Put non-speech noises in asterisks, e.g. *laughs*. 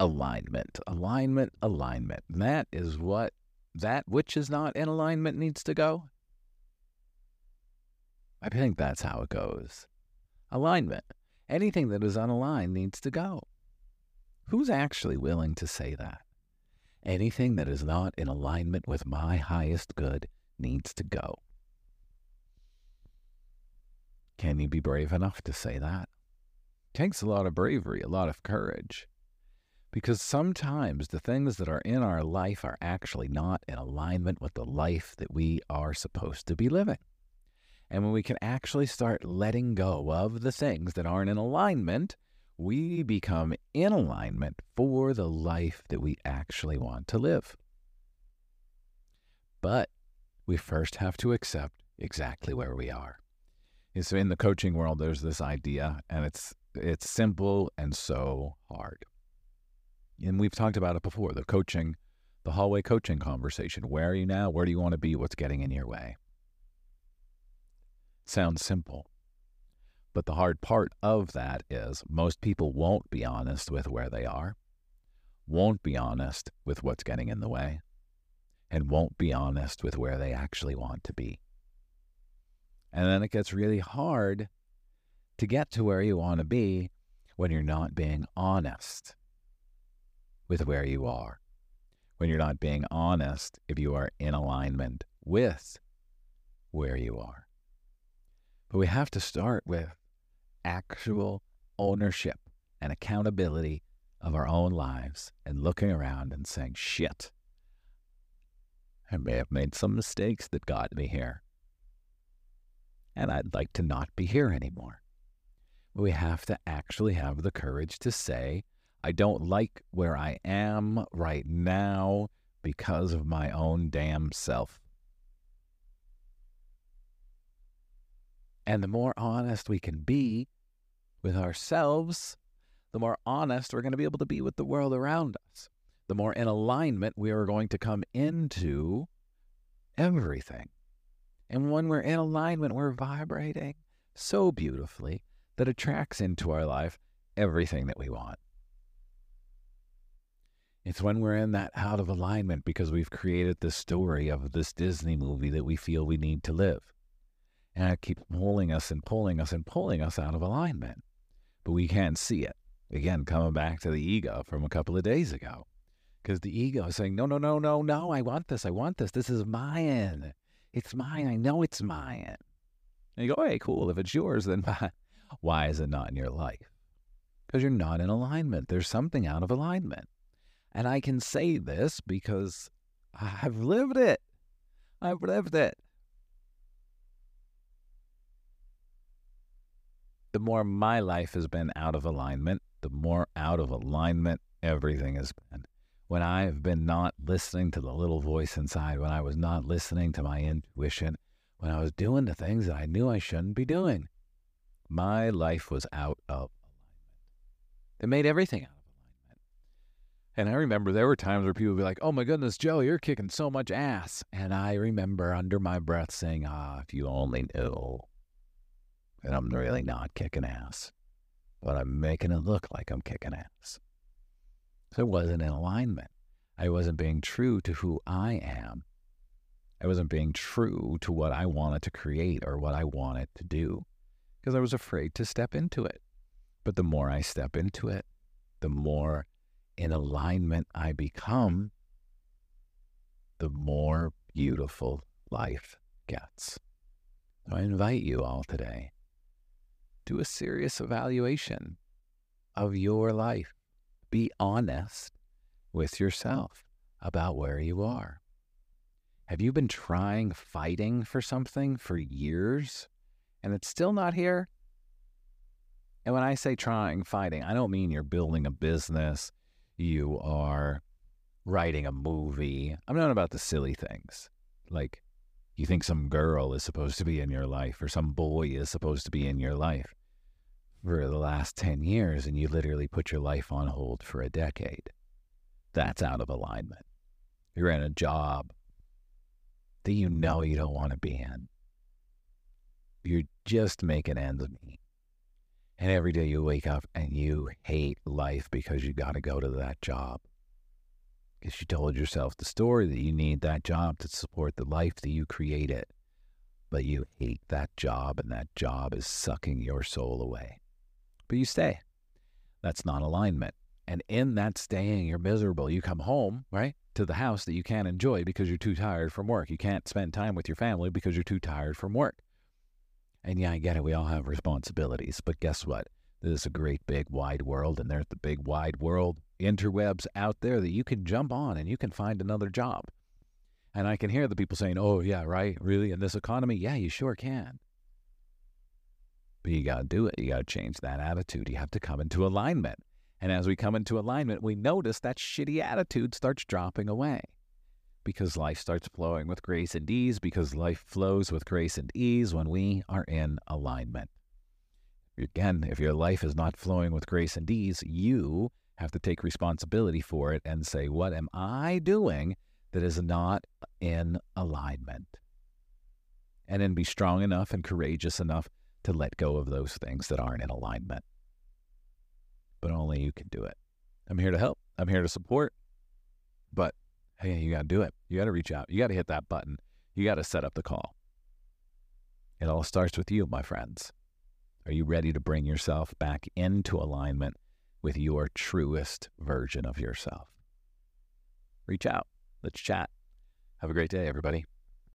Alignment, alignment, alignment. That is what that which is not in alignment needs to go. I think that's how it goes. Alignment. Anything that is unaligned needs to go. Who's actually willing to say that? Anything that is not in alignment with my highest good needs to go. Can you be brave enough to say that? It takes a lot of bravery, a lot of courage. Because sometimes the things that are in our life are actually not in alignment with the life that we are supposed to be living. And when we can actually start letting go of the things that aren't in alignment, we become in alignment for the life that we actually want to live. But we first have to accept exactly where we are. And so in the coaching world, there's this idea, and it's it's simple and so hard. And we've talked about it before, the coaching, the hallway coaching conversation. Where are you now? Where do you want to be? What's getting in your way? Sounds simple. But the hard part of that is most people won't be honest with where they are, won't be honest with what's getting in the way, and won't be honest with where they actually want to be. And then it gets really hard to get to where you want to be when you're not being honest with where you are, when you're not being honest if you are in alignment with where you are. But we have to start with actual ownership and accountability of our own lives and looking around and saying, shit, I may have made some mistakes that got me here. And I'd like to not be here anymore. But we have to actually have the courage to say, I don't like where I am right now because of my own damn self. And the more honest we can be with ourselves, the more honest we're going to be able to be with the world around us. The more in alignment we are going to come into everything. And when we're in alignment, we're vibrating so beautifully that attracts into our life everything that we want. It's when we're in that out of alignment because we've created the story of this Disney movie that we feel we need to live. And it keeps pulling us and pulling us and pulling us out of alignment. But we can't see it. Again, coming back to the ego from a couple of days ago. Because the ego is saying, no, no, no, no, no, I want this. I want this. This is mine. It's mine. I know it's mine. And you go, hey, cool. If it's yours, then *laughs* why is it not in your life? Because you're not in alignment. There's something out of alignment. And I can say this because I've lived it. I've lived it. the more my life has been out of alignment, the more out of alignment everything has been. When I have been not listening to the little voice inside, when I was not listening to my intuition, when I was doing the things that I knew I shouldn't be doing, my life was out of alignment. It made everything out. And I remember there were times where people would be like, oh my goodness, Joe, you're kicking so much ass. And I remember under my breath saying, ah, if you only knew and I'm really not kicking ass, but I'm making it look like I'm kicking ass. So it wasn't in alignment. I wasn't being true to who I am. I wasn't being true to what I wanted to create or what I wanted to do because I was afraid to step into it. But the more I step into it, the more in alignment I become, the more beautiful life gets. So I invite you all today do a serious evaluation of your life. Be honest with yourself about where you are. Have you been trying, fighting for something for years and it's still not here? And when I say trying, fighting, I don't mean you're building a business, you are writing a movie. I'm not about the silly things. Like you think some girl is supposed to be in your life or some boy is supposed to be in your life for the last 10 years and you literally put your life on hold for a decade. That's out of alignment. You're in a job that you know you don't want to be in. You're just making ends meet. And every day you wake up and you hate life because you got to go to that job. Because you told yourself the story that you need that job to support the life that you created. But you hate that job and that job is sucking your soul away. But you stay. That's non alignment. And in that staying, you're miserable. You come home, right, to the house that you can't enjoy because you're too tired from work. You can't spend time with your family because you're too tired from work. And yeah, I get it. We all have responsibilities. But guess what? There's a great big wide world, and there's the big wide world interwebs out there that you can jump on and you can find another job. And I can hear the people saying, oh, yeah, right? Really? In this economy? Yeah, you sure can. But you got to do it. You got to change that attitude. You have to come into alignment. And as we come into alignment, we notice that shitty attitude starts dropping away because life starts flowing with grace and ease, because life flows with grace and ease when we are in alignment. Again, if your life is not flowing with grace and ease, you have to take responsibility for it and say, What am I doing that is not in alignment? And then be strong enough and courageous enough to let go of those things that aren't in alignment. But only you can do it. I'm here to help, I'm here to support. But hey, you got to do it. You got to reach out. You got to hit that button. You got to set up the call. It all starts with you, my friends. Are you ready to bring yourself back into alignment with your truest version of yourself? Reach out. Let's chat. Have a great day, everybody.